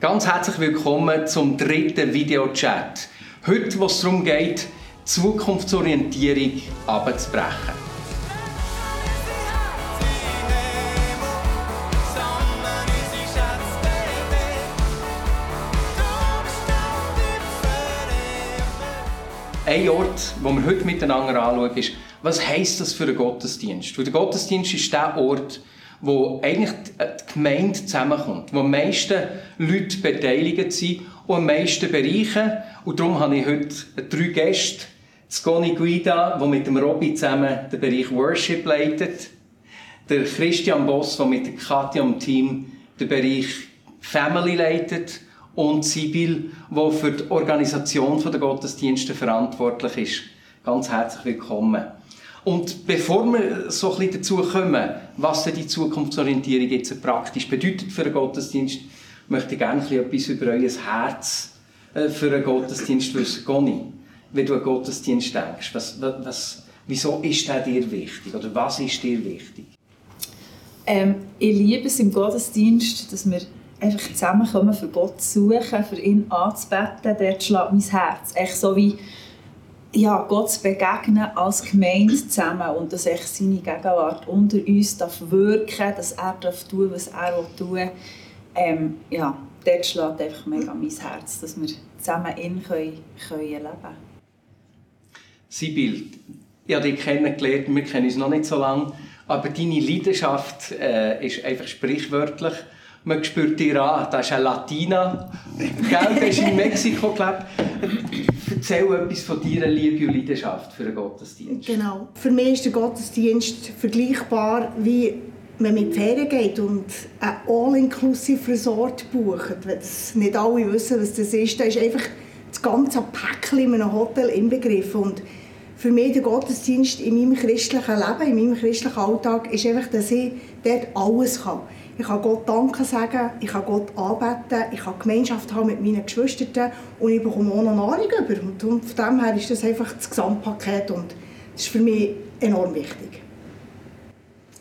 Ganz herzlich willkommen zum dritten Videochat. Heute, wo es darum geht, Zukunftsorientierung abzubrechen. Ein Ort, den wir heute miteinander anschauen, ist, was heisst das für einen Gottesdienst? Weil der Gottesdienst ist der Ort, wo eigentlich die Gemeinde zusammenkommt, wo die meisten Leute beteiligt sind und am meisten Bereiche. Und darum habe ich heute drei Gäste. Sconi Guida, der mit dem Robby zusammen den Bereich Worship leitet. Der Christian Boss, der mit der Katja und Team den Bereich Family leitet und Sibyl, die für die Organisation der Gottesdienste verantwortlich ist. Ganz herzlich willkommen. Und bevor wir so ein bisschen dazu kommen, was denn die Zukunftsorientierung jetzt praktisch bedeutet für einen Gottesdienst, möchte ich gerne etwas über euer Herz äh, für einen Gottesdienst wissen. Goni, wenn du an Gottesdienst denkst, was, was, wieso ist der dir wichtig? Oder was ist dir wichtig? Ähm, ich liebe es im Gottesdienst, dass wir einfach zusammenkommen, für Gott zu suchen, für ihn anzubeten, dort schlägt mein Herz. Echt so wie ja, Gott zu begegnen als Gemeinde zusammen und dass echt seine Gegenwart unter uns darf wirken dass er darf tun was er tun will. Ähm, ja, dort schlägt einfach mega mein Herz, dass wir zusammen ihn können, können leben können. Sibyl, ich habe dich kennengelernt, wir kennen uns noch nicht so lange, aber deine Leidenschaft äh, ist einfach sprichwörtlich man spürt dir an, das ist eine Latina. Gell, der ist in Mexiko gelebt. Erzähl etwas von deiner Liebe und Leidenschaft für den Gottesdienst. Genau. Für mich ist der Gottesdienst vergleichbar wie wenn man in die Ferien geht und ein All-Inclusive Resort bucht. Wenn das nicht alle wissen, was das ist, dann ist einfach das ganze Päckchen in einem Hotel inbegriffen. Und für mich der Gottesdienst in meinem christlichen Leben, in meinem christlichen Alltag, ist einfach, dass ich dort alles kann. Ich kann Gott Danke sagen, ich kann Gott anbeten, ich kann Gemeinschaft haben mit meinen Geschwistern und ich bekomme auch noch Nahrung über. Und von dem her ist das einfach das Gesamtpaket und das ist für mich enorm wichtig.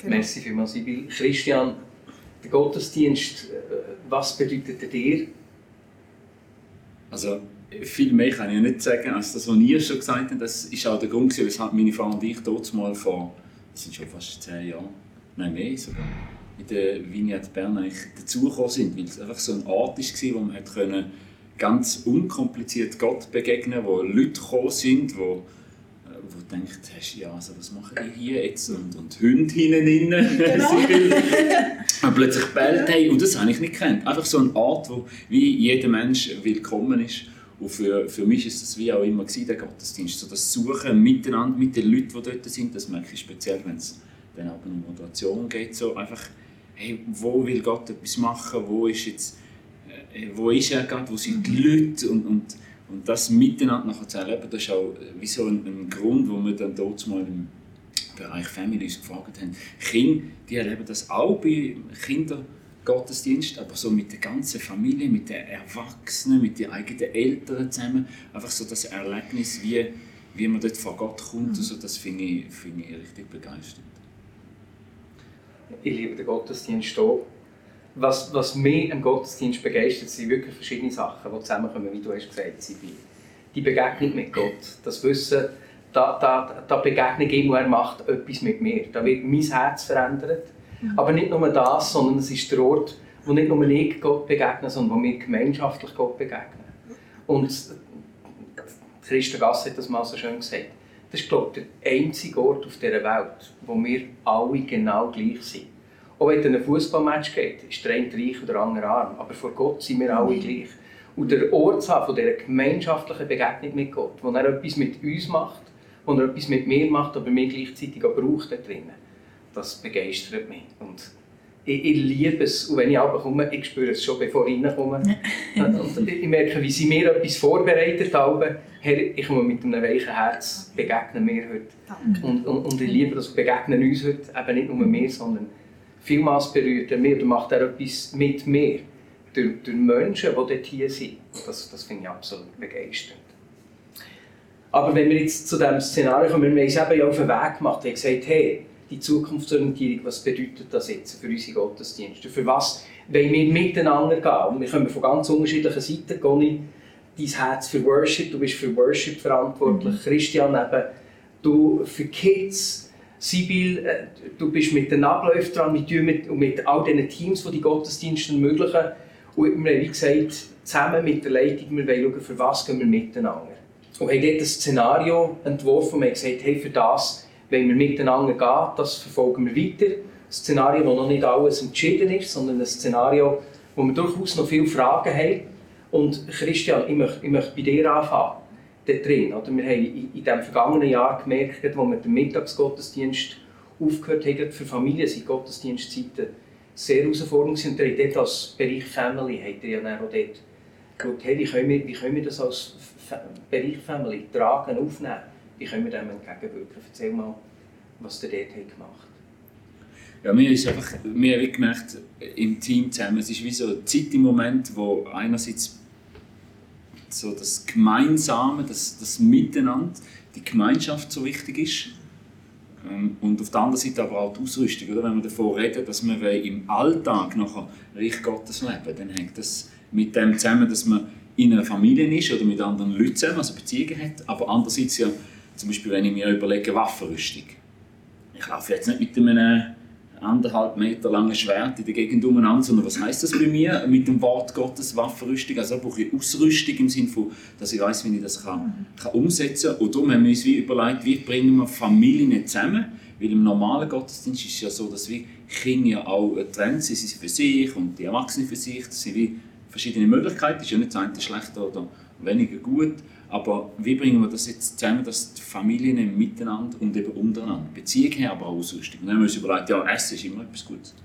Genau. Merci vielmals, Sibyl. Christian, der Gottesdienst, äh, was bedeutet er dir? Also, viel mehr kann ich nicht sagen, als das, was ihr schon gesagt habt. Das ist auch der Grund, weshalb meine Frau und ich dort mal vor, das sind schon fast zehn Jahre, nein mehr sogar, in der Vignette Bern eigentlich dazugekommen sind, weil es einfach so ein Ort war, wo man hat können ganz unkompliziert Gott begegnen wo Leute gekommen sind, wo äh, wo du denkst, ja, also was machen die hier jetzt? Und, und Hunde hinten rein. Genau. und plötzlich bellt hey, und das habe ich nicht gekannt. Einfach so eine Art, wo wie jeder Mensch willkommen ist. Und für, für mich ist das wie auch immer gewesen, der Gottesdienst. So das Suchen miteinander, mit den Leuten, die dort sind, das merke ich speziell, wenn es dann auch um Moderation geht. So einfach hey, wo will Gott etwas machen, wo ist, jetzt, äh, wo ist er gerade, wo sind die. Leute und, und, und das miteinander nachher zu erleben, das ist auch wie so ein, ein Grund, wo wir dann dort mal im Bereich Families gefragt haben. Kinder, die erleben das auch bei Kindergottesdienst, aber so mit der ganzen Familie, mit den Erwachsenen, mit den eigenen Eltern zusammen, einfach so das Erlebnis, wie, wie man dort vor Gott kommt, mhm. also das finde ich, find ich richtig begeisternd ich liebe den Gottesdienst auch. Was, was mich am Gottesdienst begeistert, sind wirklich verschiedene Sachen, die zusammenkommen, wie du hast gesagt hast. Die Begegnung mit Gott, das Wissen, da, da, da begegne ich ihm und er macht etwas mit mir. Da wird mein Herz verändert. Mhm. Aber nicht nur das, sondern es ist der Ort, wo nicht nur ich Gott begegne, sondern wo wir gemeinschaftlich Gott begegnen. Und Christa Gass hat das mal so schön gesagt. Das ist, glaube ich, der einzige Ort auf dieser Welt, wo wir alle genau gleich sind. Auch wenn es ein Fußballmatch geht, ist der eine reich oder der andere arm. Aber vor Gott sind wir alle mhm. gleich. Und der Ort zu haben von dieser gemeinschaftlichen Begegnung mit Gott, wo er etwas mit uns macht, wo er etwas mit mir macht, aber mir gleichzeitig auch braucht da drinnen, das begeistert mich. Und ich, ich, liebe es. Und wenn ich komme, ich spüre es schon, bevor ich reinkomme. und ich merke, wie sie mir etwas vorbereitet haben. Herr, ich komme mit einem weichen Herz begegnen mir heute. Und, und, und, ich liebe das, begegnen uns heute, eben nicht nur mir, sondern vielmals berührt er mich oder macht er etwas mit mir. Durch, durch Menschen, die dort hier sind. Das, das finde ich absolut begeisternd. Aber wenn wir jetzt zu diesem Szenario kommen, wir haben es eben ja auf den Weg gemacht, wir haben gesagt, hey, die Zukunftsorientierung, was bedeutet das jetzt für unsere Gottesdienste? Für was wollen wir miteinander gehen? Und wir kommen von ganz unterschiedlichen Seiten. Conny, dein Herz für Worship, du bist für Worship verantwortlich. Mhm. Christian eben, du für Kids. Sibyl, äh, du bist mit den Abläufen dran, mit, mit, mit all diesen Teams, die die Gottesdienste ermöglichen. Und wir haben, wie gesagt, zusammen mit der Leitung, wir wollen schauen, für was gehen wir miteinander. Und haben dort ein Szenario entworfen und haben gesagt, hey, für das wollen wir miteinander gehen, das verfolgen wir weiter. Ein Szenario, wo noch nicht alles entschieden ist, sondern ein Szenario, wo wir durchaus noch viele Fragen haben. Und Christian, ich möchte, ich möchte bei dir anfangen. Drin. Oder wir haben in, in dem vergangenen Jahr gemerkt, als wir den Mittagsgottesdienst aufgehört haben, für Familien sind Gottesdienstzeiten sehr herausfordernd. Und ihr dort als Bereich Family habt ihr ja auch dort geschaut, hey, wie, können wir, wie können wir das als Bereich Family tragen, aufnehmen? Wie können wir dem entgegenwirken? Erzähl mal, was ihr dort gemacht habt. Ja, mir ist einfach, wir haben gemerkt, im Team zusammen, es ist wie so eine Zeit im Moment, wo einerseits so das Gemeinsame, das, das Miteinander, die Gemeinschaft so wichtig ist. Ähm, und auf der anderen Seite aber auch die Ausrüstung. Oder? Wenn wir davon reden, dass wir im Alltag nachher Reich Gottes leben, dann hängt das mit dem zusammen, dass man in einer Familie ist oder mit anderen Leuten zusammen, also Beziehungen hat. Aber andererseits ja, zum Beispiel, wenn ich mir überlege, Waffenrüstung. Ich laufe jetzt nicht mit einem anderthalb Meter langen Schwert in der Gegend umeinander, sondern was heißt das bei mir mit dem Wort Gottes Waffenrüstung? Also da brauche ich Ausrüstung im Sinne von, dass ich weiß, wie ich das kann, kann umsetzen kann. Und darum haben wir uns wie überlegt, wie bringen wir Familien zusammen? Weil im normalen Gottesdienst ist es ja so, dass wir Kinder ja auch getrennt sind, sie sind für sich und die Erwachsenen für sich. Das sind wie verschiedene Möglichkeiten. Das ist ja nicht das eine schlechter oder weniger gut. Aber wie bringen wir das jetzt zusammen, dass die Familien miteinander und eben untereinander Beziehungen haben, aber auch Ausrüstung. Und dann haben wir uns überlegt, ja, Essen ist immer etwas Gutes.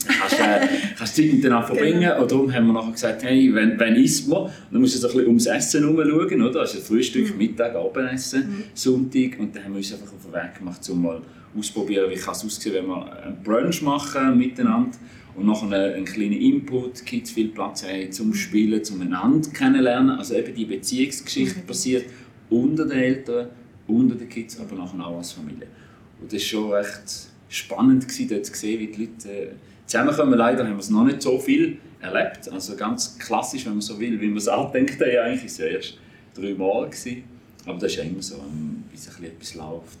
Dann kannst du äh, kannst Zeit miteinander verbringen. Genau. Und darum haben wir nachher gesagt, hey, wenn, wenn isst man, dann musst du ein bisschen ums Essen herumschauen, oder? Also Frühstück, mhm. Mittag, Abendessen, mhm. Sonntag. Und dann haben wir uns einfach auf den Weg gemacht, um mal auszuprobieren, wie kann es aussehen, wenn wir einen Brunch machen miteinander und nachher einen kleinen Input, Kids viel Platz haben zum Spielen, zum einander kennenlernen. Also eben die Beziehungsgeschichte mhm. passiert unter den Eltern, unter den Kids, aber nachher auch als Familie. Und das war schon recht spannend, gewesen, dort zu sehen, wie die Leute äh, zusammenkommen. Leider haben wir es noch nicht so viel erlebt. Also ganz klassisch, wenn man so will, wie man es auch denkt, ja, eigentlich war es ja erst drei Mal. Gewesen. Aber das ist ja immer so, bis ein bisschen etwas läuft.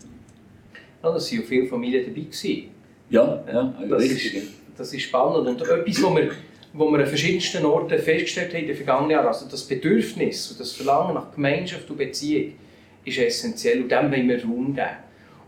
Ja, da waren ja viele Familien dabei. Gewesen. Ja, ja, das richtig. Ist, das ist spannend. Und etwas, was wir, wo wir an verschiedensten Orten festgestellt haben in den vergangenen Jahren, also das Bedürfnis und das Verlangen nach Gemeinschaft und Beziehung, ist essentiell und dem wollen wir Raum geben.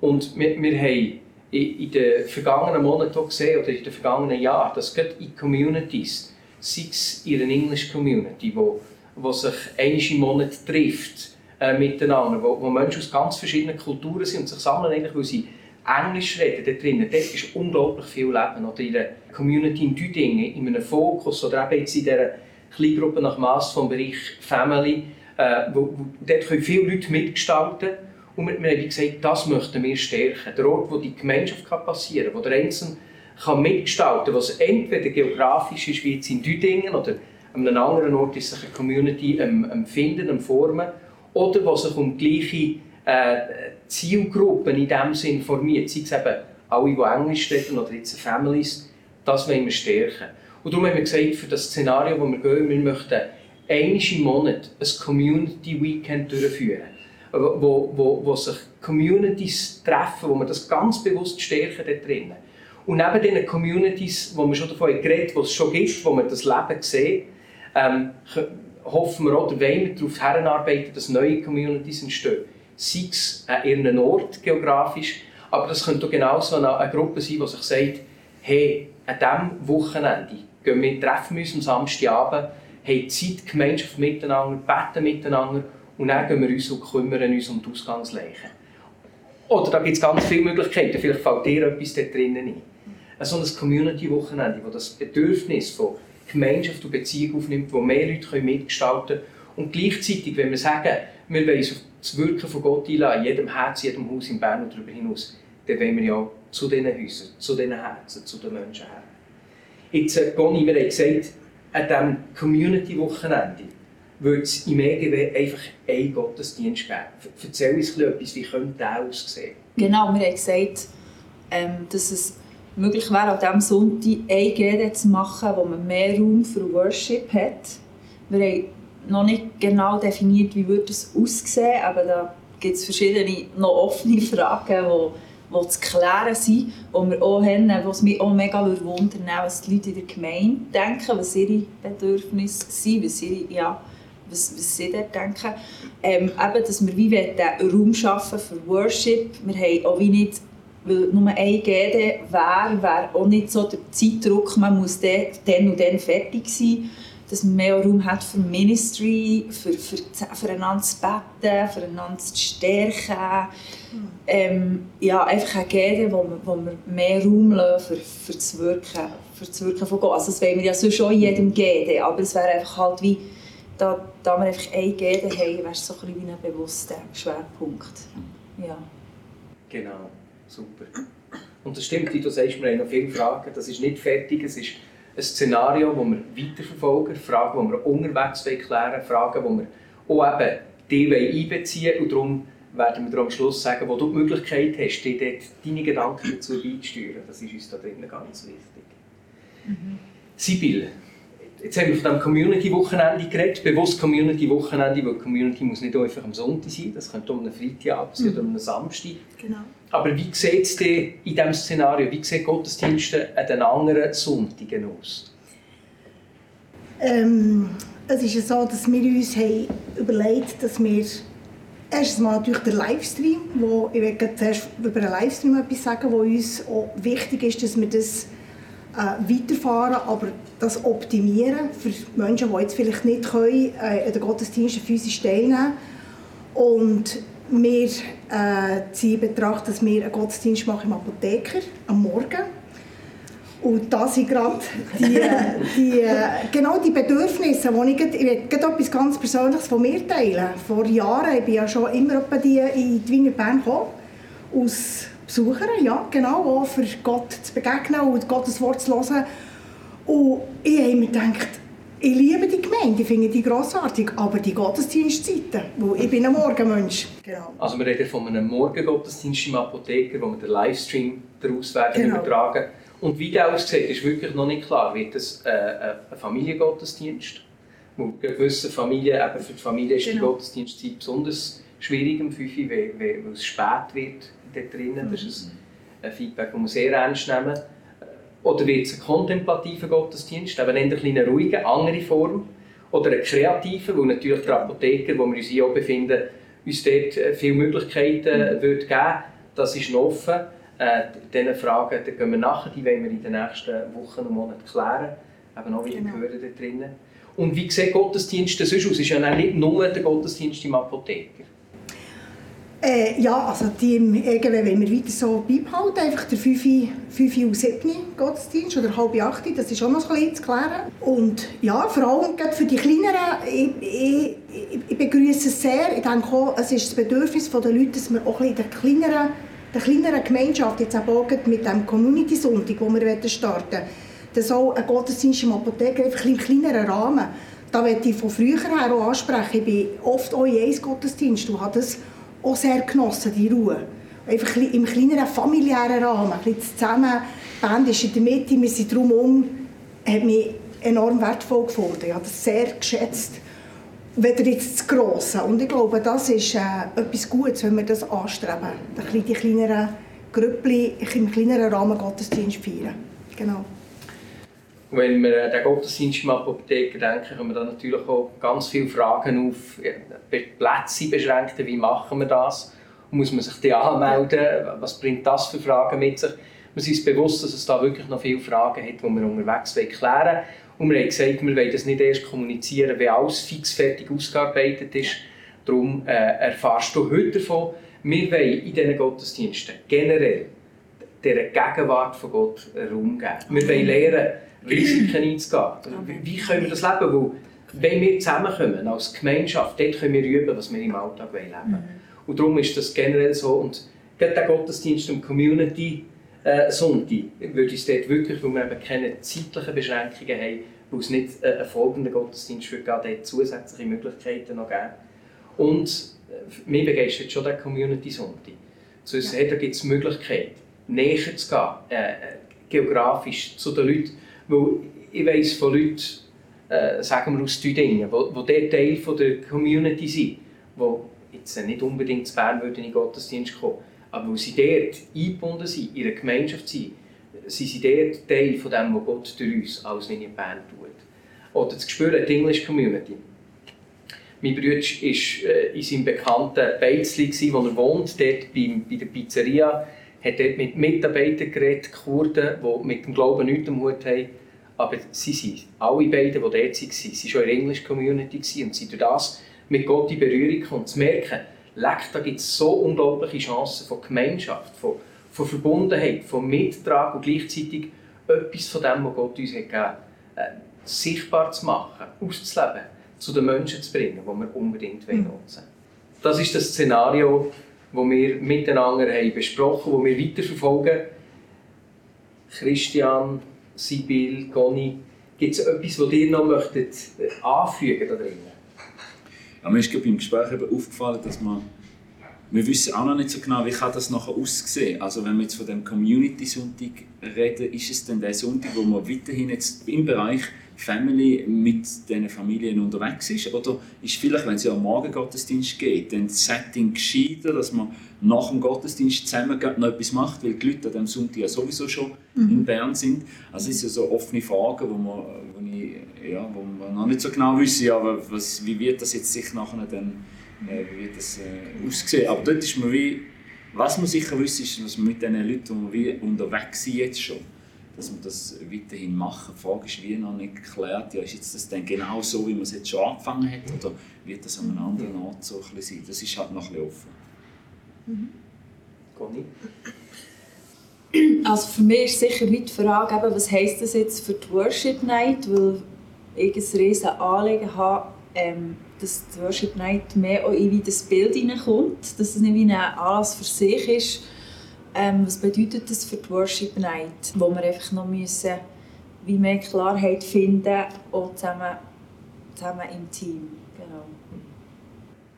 Und wir, wir haben in den vergangenen Monaten gesehen, oder in den vergangenen Jahren, dass gerade in Communities, sei es in einer English Community, wo, wo sich einmal im Monat trifft, äh, miteinander, wo, wo Menschen aus ganz verschiedenen Kulturen sind und sich sammeln, eigentlich, weil sie Englisch reden dort drinnen, dort ist unglaublich viel Leben. Oder in der Community in Düdingen, in einem Fokus oder eben jetzt in dieser Kleingruppe nach Mass vom Bereich Family, äh, wo, wo, dort können viele Leute mitgestalten und wir, wir haben gesagt, das möchten wir stärken. Der Ort, wo die Gemeinschaft kann passieren kann, wo der Einzelne kann mitgestalten kann, was entweder geografisch ist, wie jetzt in Düdingen, oder an einem anderen Ort ist sich eine Community am, am Finden, am Formen, oder was sich um die gleiche äh, Zielgruppen in dem Sinn formiert, sei es eben alle, die Englisch reden oder jetzt Families, das wollen wir stärken. Und darum haben wir gesagt, für das Szenario, wo wir gehen, wir möchten einmal im Monat ein Community Weekend durchführen, wo, wo, wo sich Communities treffen, wo wir das ganz bewusst stärken dort drinnen. Und neben diesen Communities, wo wir schon davon geredet haben, die es schon gibt, wo wir das Leben sehen, ähm, hoffen wir auch, oder wollen wir darauf hinarbeiten, dass neue Communities entstehen sei es an irgendeinem Ort geografisch, aber das könnte genauso eine, eine Gruppe sein, die sich sagt, hey, an diesem Wochenende gehen wir, treffen wir uns am Samstagabend, haben Zeit, Gemeinschaft miteinander, beten miteinander und dann gehen wir uns und kümmern uns um die Ausgangsleiche. Oder da gibt es ganz viele Möglichkeiten, vielleicht fällt dir etwas da drinnen ein. So ein Community-Wochenende, wo das Bedürfnis von Gemeinschaft und Beziehung aufnimmt, wo mehr Leute mitgestalten können und gleichzeitig, wenn wir sagen, wir wollen auf das Wirken von Gott einladen, in jedem Herz, in jedem Haus in Bern und darüber hinaus, dann wollen wir ja zu diesen Häusern, zu diesen Herzen, zu den Menschen her. Jetzt, äh, Conny, wir haben gesagt, an diesem Community-Wochenende würde es im EGW einfach einen Gottesdienst geben. Erzähl uns etwas, wie könnte der aussehen? Genau, wir haben gesagt, ähm, dass es möglich wäre, an diesem Sonntag ein GD zu machen, wo man mehr Raum für Worship hat. Wir haben noch nicht genau definiert, wie würde das aussehen, aber da gibt es verschiedene noch offene Fragen, die, die zu klären sind, wo wir auch haben, was mich auch mega wundern was die Leute in der Gemeinde denken, was ihre Bedürfnisse sind, was, ihre, ja, was, was sie dort denken. Ähm, eben, dass wir wie diesen Raum schaffen für Worship. Wir haben auch wie nicht weil nur ein GD wäre, wäre auch nicht so der Zeitdruck, man muss dann und dann fertig sein, dass man mehr Raum hat für Ministry, für, für, füreinander zu beten, füreinander zu stärken. Ähm, ja, einfach ein GD, wo man, mehr Raum lassen für, für, das Wirken, für das Wirken von Gott. Also das wollen wir ja sonst schon in jedem GD, aber es wäre einfach halt wie, da, da wir einfach ein GD haben, wäre es so ein bisschen wie ein bewusster Schwerpunkt. Ja. Genau. Super. Und das stimmt, wie du sagst, wir haben noch viele Fragen. Das ist nicht fertig. Es ist ein Szenario, das wir weiterverfolgen, Fragen, die wir unterwegs klären Fragen, die wir auch eben die einbeziehen Und darum werden wir am Schluss sagen, wo du die Möglichkeit hast, dir dort deine Gedanken dazu beizusteuern. Das ist uns da drinnen ganz wichtig. Mhm. Sibyl, Jetzt haben wir von dem Community-Wochenende geredet, bewusst Community-Wochenende, weil Community muss nicht einfach am Sonntag sein, das könnte um einen Freitagabend sein mhm. oder um einen Samstag. Genau. Aber wie sieht es in diesem Szenario, wie sehen Gottesdienste an den anderen Sonntagen aus? Ähm, es ist so, dass wir uns haben überlegt dass wir erstens mal natürlich der Livestream, wo ich will zuerst über einen Livestream etwas sagen, wo uns auch wichtig ist, dass wir das äh, weiterfahren, aber das optimieren für Menschen, die jetzt vielleicht nicht können, äh, an den Gottesdiensten physisch teilnehmen Und wir äh, ziehen Betracht, dass wir einen Gottesdienst machen im Apotheker am Morgen. Und das sind gerade die, die, äh, genau die Bedürfnisse, wo ich, ich will etwas ganz Persönliches von mir teilen. Vor Jahren, ich bin ja schon immer die in die Wiener Bern gekommen, Besucher, ja, genau, auch für Gott zu begegnen und Gottes Wort zu hören. Und ich habe mir gedacht, ich liebe die Gemeinde, ich finde die grossartig, aber die Gottesdienstzeiten, wo ich bin ein Morgenmensch. Genau. Also wir reden von einem Morgengottesdienst im Apotheker, wo wir den Livestream daraus werden genau. übertragen. Und wie der aussieht, ist wirklich noch nicht klar. Wird es äh, äh ein Familiengottesdienst? Wo gewisse Familien, eben für die Familie ist genau. die Gottesdienstzeit besonders schwierig um 5 Uhr, weil, weil es spät wird dort drinnen. Das ist ein Feedback, das wir sehr ernst nehmen. Oder wird es ein kontemplativer Gottesdienst, eben eine ruhige, andere Form. Oder ein kreativer, wo natürlich der Apotheker, wo wir uns hier auch befinden, uns dort äh, viele Möglichkeiten mhm. wird geben Das ist noch offen. Äh, diese Fragen die gehen wir nachher, die wollen wir in den nächsten Wochen und Monaten klären. Eben auch wieder genau. hören da drinnen. Und wie sieht Gottesdienst sonst aus? Es ist ja nicht nur der Gottesdienst im Apotheker. Äh, ja, also die im EGW wollen wir weiter so beibehalten. Einfach der 5, 5 und 7 Gottesdienst oder halb 8, das ist auch noch ein bisschen zu klären. Und ja, vor allem für die Kleineren, ich, ich, ich begrüße es sehr. Ich denke auch, es ist das Bedürfnis der Leute, dass wir auch ein bisschen in der kleineren, der kleineren Gemeinschaft, jetzt auch mit dem Community-Sonntag, den wir starten wollen, dass auch ein Gottesdienst im Apotheker einfach im kleineren Rahmen, da möchte ich von früher her auch ansprechen. Ich bin oft auch in Gottesdienst und habe auch sehr genossen, die Ruhe. Einfach im kleineren familiären Rahmen, ein bisschen zusammen. Die Band ist in der Mitte, wir sind drumherum, hat mich enorm wertvoll gefunden. Ich habe das sehr geschätzt. Weder jetzt das Grosse. Und ich glaube, das ist äh, etwas Gutes, wenn wir das anstreben. Ein bisschen die kleineren Grüppli im kleineren Rahmen Gottesdienst feiern. Genau. Und wenn wir an den Gottesdienst im Apotheker denken, kommen da natürlich auch ganz viele Fragen auf. Plätze beschränkt, wie machen wir das? Muss man sich die anmelden? Was bringt das für Fragen mit sich? Wir sind uns bewusst, dass es da wirklich noch viele Fragen hat, die wir unterwegs klären wollen. Und wir haben gesagt, wir wollen das nicht erst kommunizieren, wenn alles fix fertig ausgearbeitet ist. Darum äh, erfährst du heute davon. Wir wollen in diesen Gottesdiensten generell der Gegenwart von Gott Raum geben. Wir wollen lernen, Risiken einzugehen. Wie können wir das leben? Weil, wenn wir zusammenkommen als Gemeinschaft, dort können wir üben, was wir im Alltag leben wollen. Mhm. Und darum ist das generell so. Und gerade der Gottesdienst und Community äh, Sonntag würde es dort wirklich, weil wir eben keine zeitlichen Beschränkungen haben, weil es nicht äh, einen folgenden Gottesdienst für dort zusätzliche Möglichkeiten noch geben. Und äh, mich begeistert schon der Community Sonntag. So, ja. da gibt es Möglichkeiten näher zu gehen, äh, geografisch zu den Leuten. Weil ich weiss von Leuten, äh, sagen wir aus Tüdingen, wo, wo der Teil von der Community sind, die jetzt nicht unbedingt zu Bern würden in den Gottesdienst kommen, aber wo sie dort eingebunden sind, in ihrer Gemeinschaft sind, sind sie dort Teil von dem, was Gott durch uns als in Bern tut. Oder das Gespür die English Community. Mein Bruder war äh, in seinem bekannten Beizli, wo er wohnt, dort bei, bei der Pizzeria, hat dort mit Mitarbeitern geredet, Kurden, die mit dem Glauben nichts am Hut haben. Aber sie sind, alle beiden, die dort waren, sie schon in der English Community und sind durch das mit Gott in Berührung gekommen. Zu merken, leck, da gibt es so unglaubliche Chancen von Gemeinschaft, von, von Verbundenheit, von Mittragen und gleichzeitig etwas von dem, was Gott uns hat gegeben hat, äh, sichtbar zu machen, auszuleben zu den Menschen zu bringen, die wir unbedingt mhm. nutzen wollen. Das ist das Szenario, das wir miteinander haben besprochen haben, das wir weiterverfolgen. Christian, Sibyl, Conny, gibt es etwas, das ihr noch möchtet äh, anfügen möchtet? Ja, mir ist beim Gespräch eben aufgefallen, dass man wir wissen auch noch nicht so genau, wie kann das nachher aussehen. Also wenn wir jetzt von dem Community-Sonntag reden, ist es dann der Sonntag, wo man weiterhin jetzt im Bereich Family mit diesen Familien unterwegs ist? Oder ist vielleicht, wenn es ja am Morgen Gottesdienst geht, dann das Setting gescheiter, dass man nach dem Gottesdienst zusammen noch etwas macht, weil die Leute an diesem Sonntag ja sowieso schon mhm. in Bern sind? Also es sind ja so offene Fragen, wo, man, wo, ich, ja, wo man noch nicht so genau wissen, ja, was, wie wird das jetzt sich nachher dann äh, wie wird das äh, aussehen. Aber dort ist man wie, was man sicher wissen, ist, dass man mit diesen Leuten, die wir unterwegs sind jetzt schon, dass wir das weiterhin machen. Die Frage ist wie noch nicht geklärt, ja, ist jetzt das dann genau so, wie man es jetzt schon angefangen hat, oder wird das an einem anderen Ort so ein sein? Das ist halt noch ein bisschen offen. Mhm. Conny? Also für mich ist sicher die Frage, eben, was heisst das jetzt für die Worship Night, weil ich ein riesen Anliegen habe, ähm, dass die Worship Night mehr auch in das Bild hineinkommt, dass es nicht wie ein Anlass für sich ist, ähm, was bedeutet das für die Worship Night, wo wir einfach noch müssen, wie mehr Klarheit finden, auch zusammen, zusammen im Team. Genau.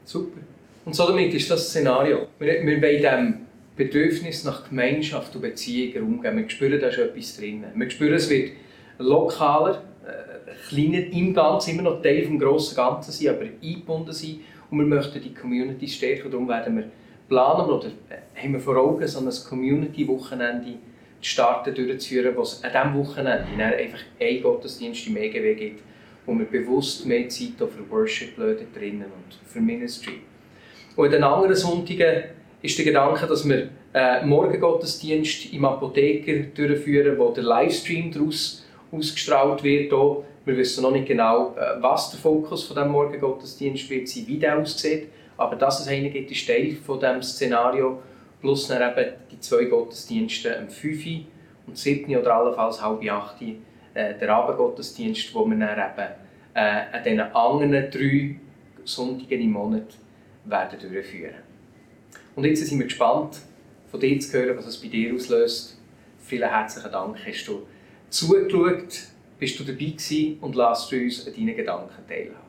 Super. Und so damit ist das Szenario. Wir, wir wollen dem Bedürfnis nach Gemeinschaft und Beziehungen umgehen. Wir spüren, da ist etwas drin. Wir spüren, es wird lokaler, äh, kleiner im Ganzen, immer noch Teil des grossen Ganzen sein, aber eingebunden sein. Und wir möchten die Community stärken. Darum werden wir planen oder äh, haben wir vor Augen, so ein Community-Wochenende zu starten, durchzuführen, wo es an diesem Wochenende einfach ein Gottesdienst im EGW gibt, wo wir bewusst mehr Zeit für Worship drinnen und für Ministry. Und an den anderen Sonntagen ist der Gedanke, dass wir einen Morgengottesdienst im Apotheker durchführen, wo der Livestream daraus ausgestrahlt wird. Wir wissen noch nicht genau, äh, was der Fokus von dem Morgengottesdienst wird sein, wie der aussieht. Aber dass es einen gibt, ist Teil von diesem Szenario. Plus dann eben die zwei Gottesdienste am 5. und 7. oder allenfalls halb 8. Äh, der Abendgottesdienst, wo wir dann eben äh, an diesen anderen drei Sonntagen im Monat werden durchführen. Und jetzt sind wir gespannt, von dir zu hören, was es bei dir auslöst. Vielen herzlichen Dank, hast du zugeschaut, bist du dabei gewesen und lasst uns an deinen Gedanken teilhaben.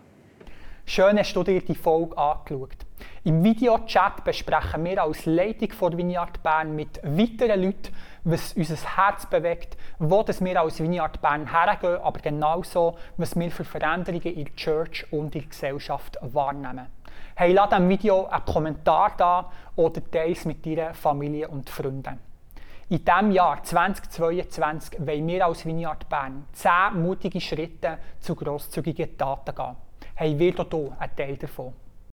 Schön hast du dir die Folge angeschaut. Im Videochat besprechen wir als Leitung von Vineyard Bern mit weiteren Leuten, was unser Herz bewegt, wo wir als Vineyard Bern hergehen, aber genauso, was wir für Veränderungen in der Church und in der Gesellschaft wahrnehmen. Hey, lass diesem Video einen Kommentar da oder teile es mit deiner Familie und Freunden. In diesem Jahr 2022 wollen wir als Vineyard Bern 10 mutige Schritte zu grosszügigen Taten gehen. Hey, wird auch du ein Teil davon.